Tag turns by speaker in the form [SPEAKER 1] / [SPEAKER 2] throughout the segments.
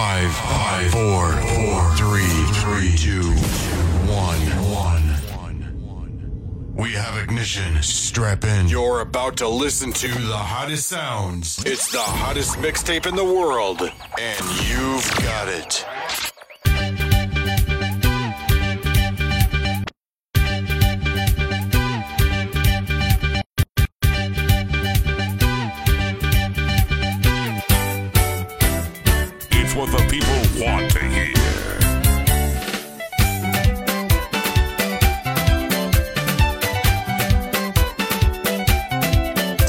[SPEAKER 1] Five, five, four, four, three, three, two, one, one. We have ignition. Strap in. You're about to listen to the hottest sounds. It's the hottest mixtape in the world, and you've got it.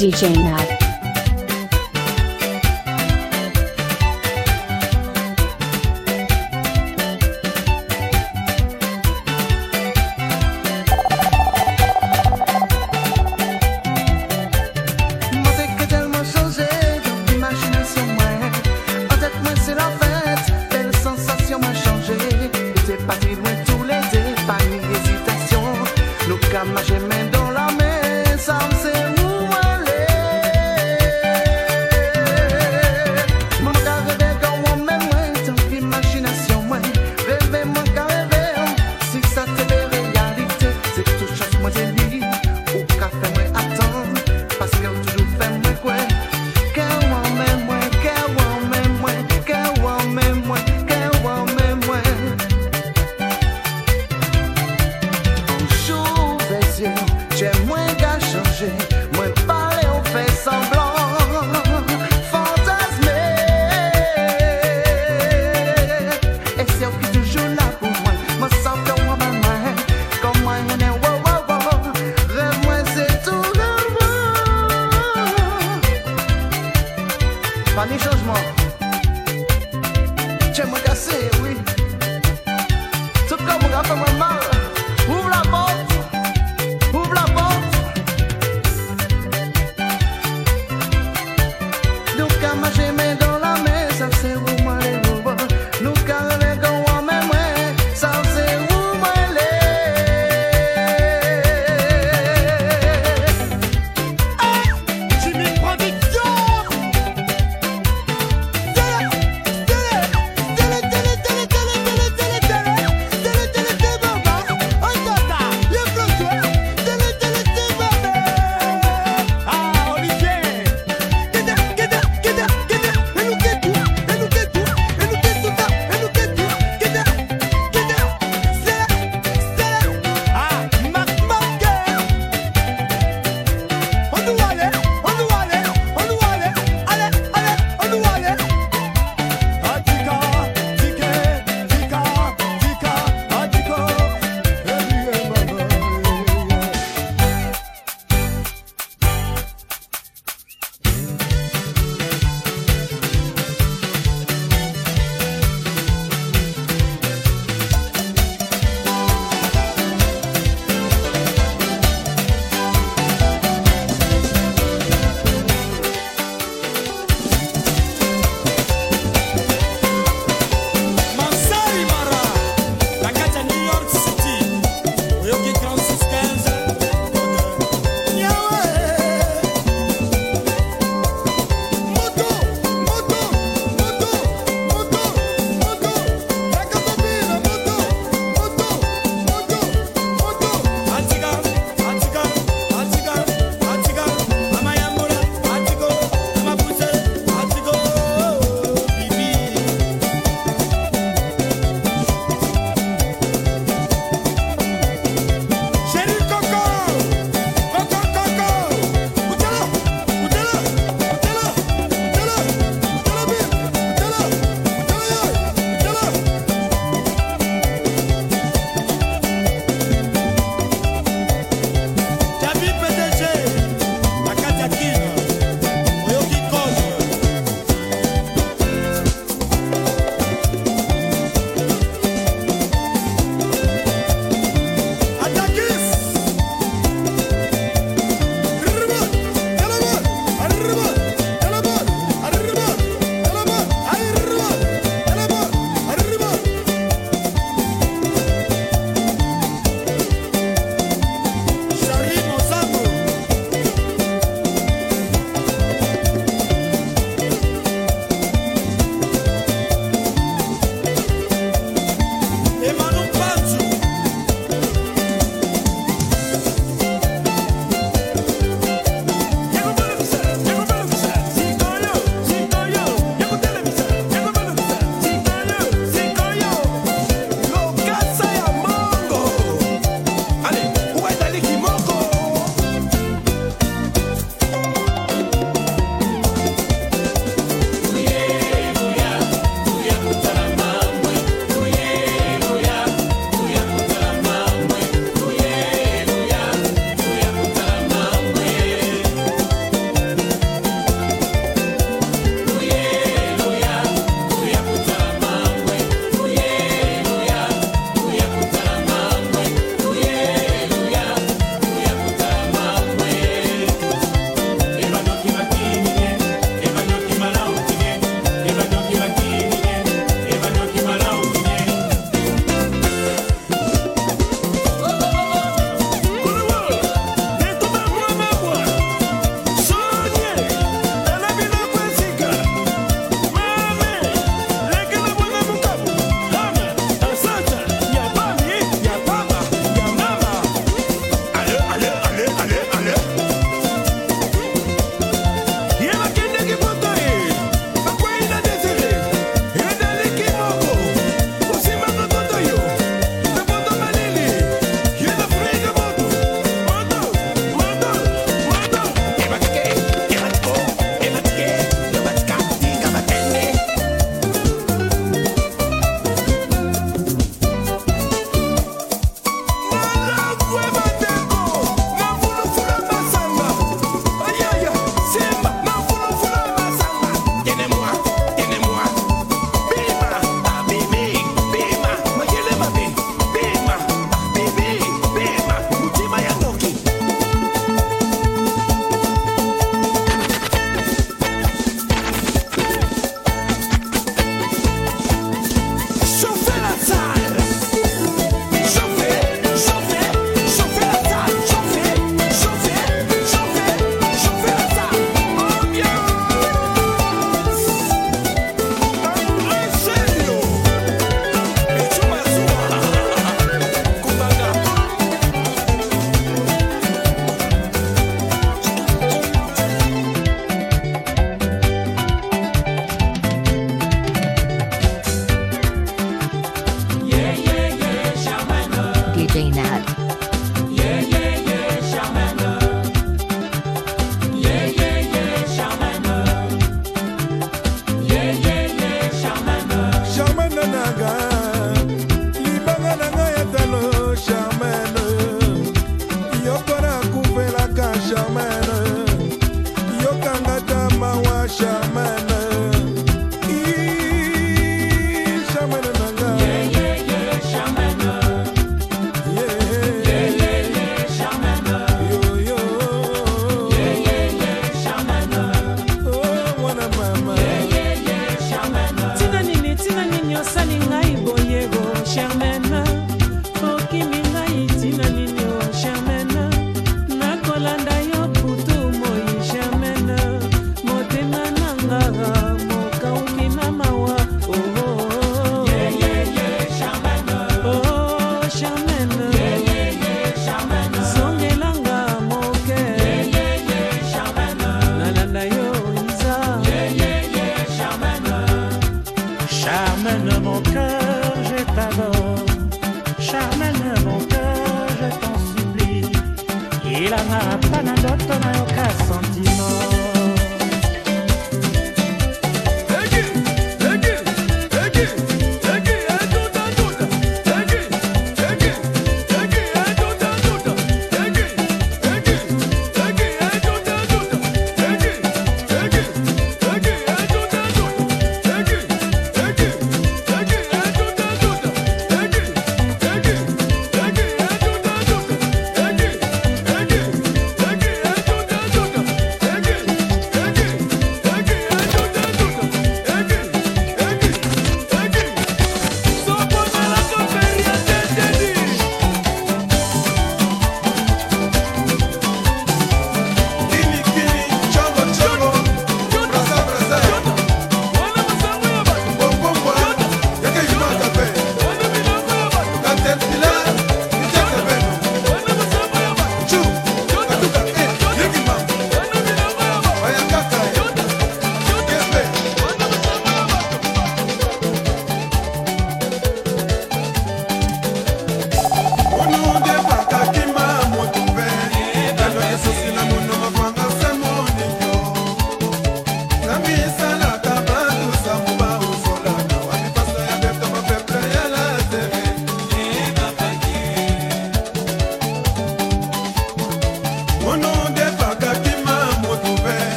[SPEAKER 2] dj
[SPEAKER 3] nav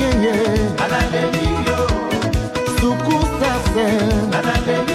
[SPEAKER 3] yeye
[SPEAKER 2] sukusase
[SPEAKER 3] Yamutumbi,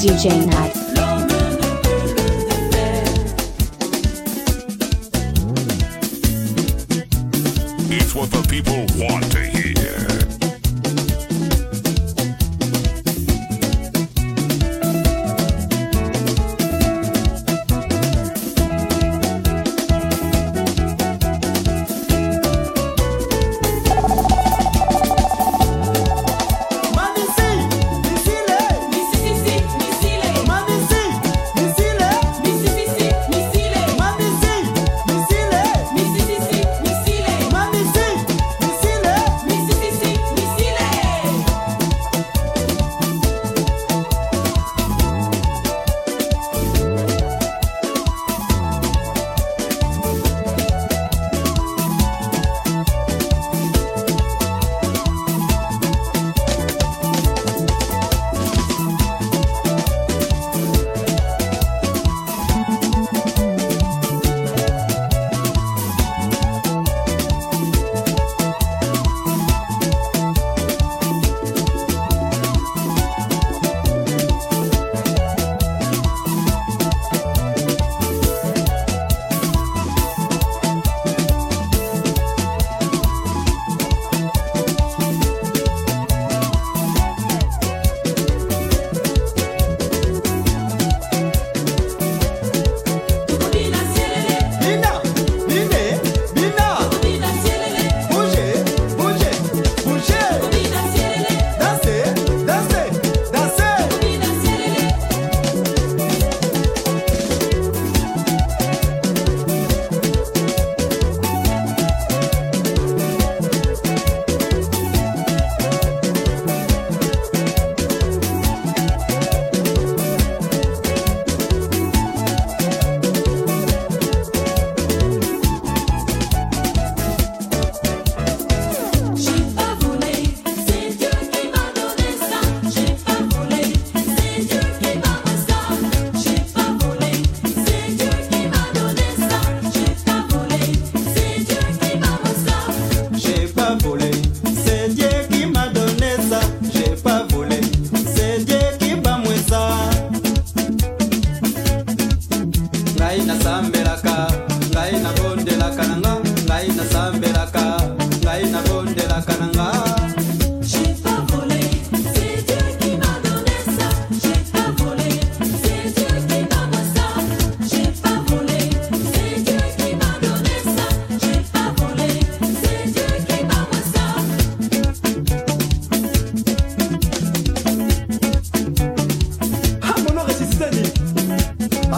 [SPEAKER 4] DJ Nat.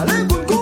[SPEAKER 5] Lên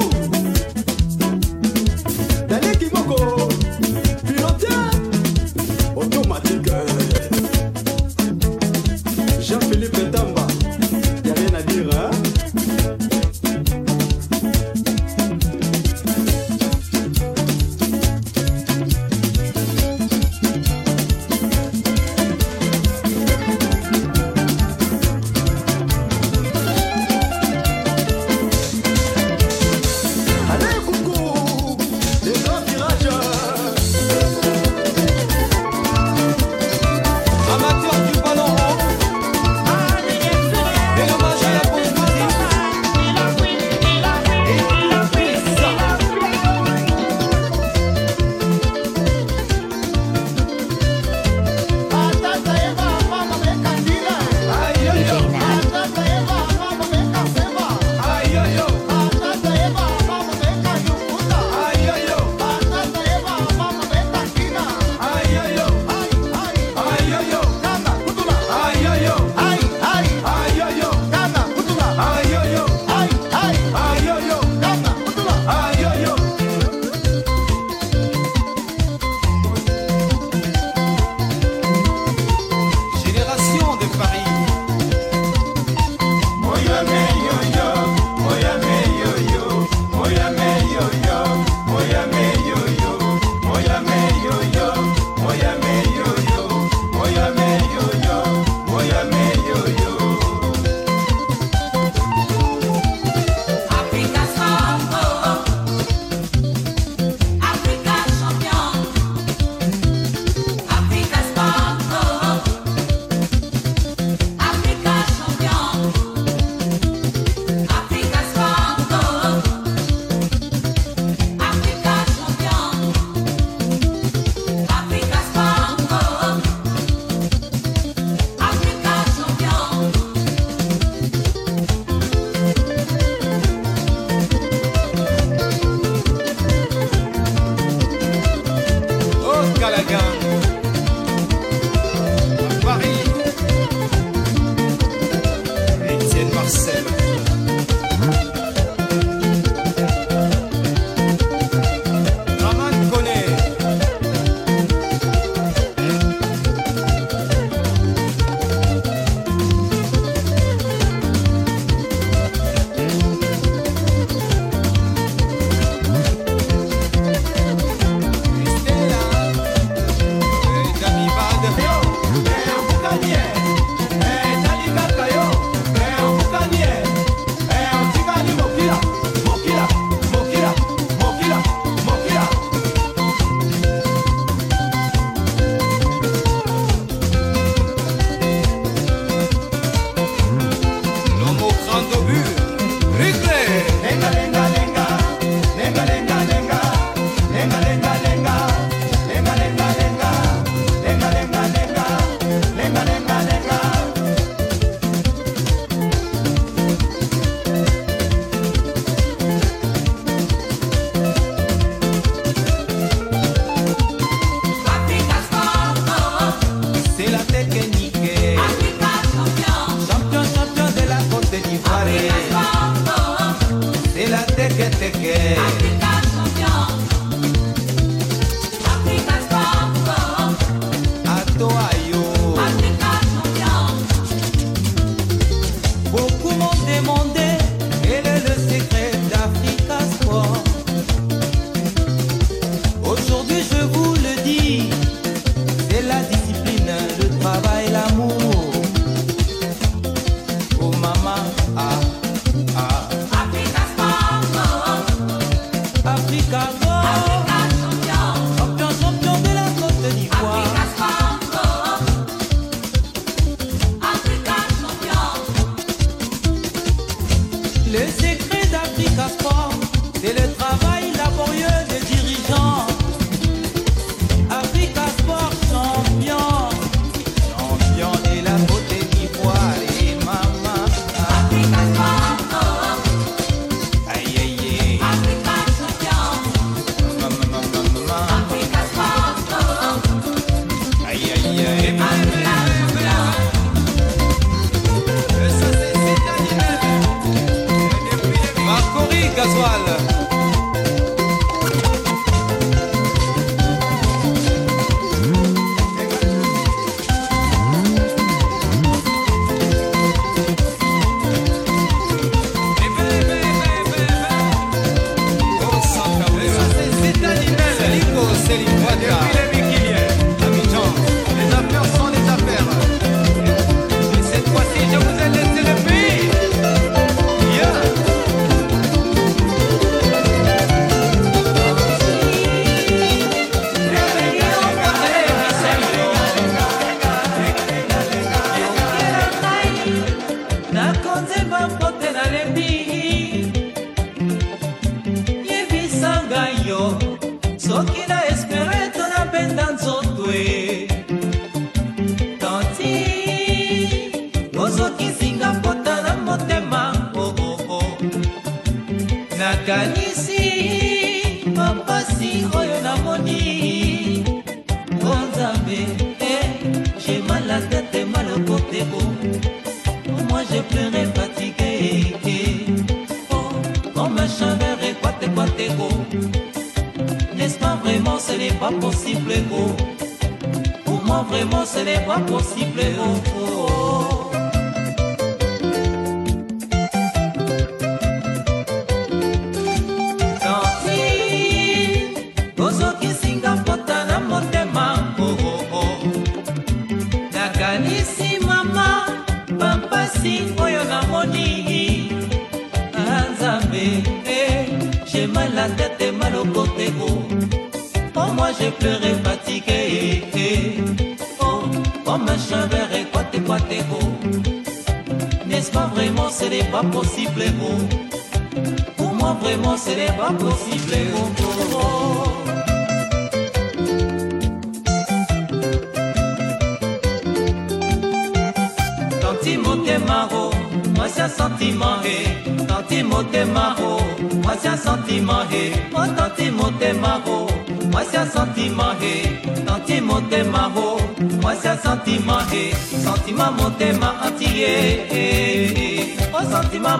[SPEAKER 5] pas possible. Eh oh. Pour moi, vraiment, ce n'est pas possible, eh oh. oh. comme un cheveu et quoi t'es quoi t'es N'est-ce pas vraiment ce n'est pas possible oh. Pour moi vraiment ce n'est pas possible oh, oh, Dans Maro, moi c'est un sentiment eh. Dans Timothée Maro, moi c'est un sentiment eh. Moi dans Timothée Maro, moi c'est un sentiment eh. Tanti motema ho mwasi ya sentiment he sentima motema anti ye o oh, sentima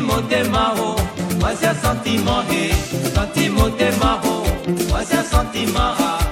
[SPEAKER 5] motema ho mwasi ya sentiment he tanti motema ho mwasi ya sentiment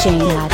[SPEAKER 6] DJ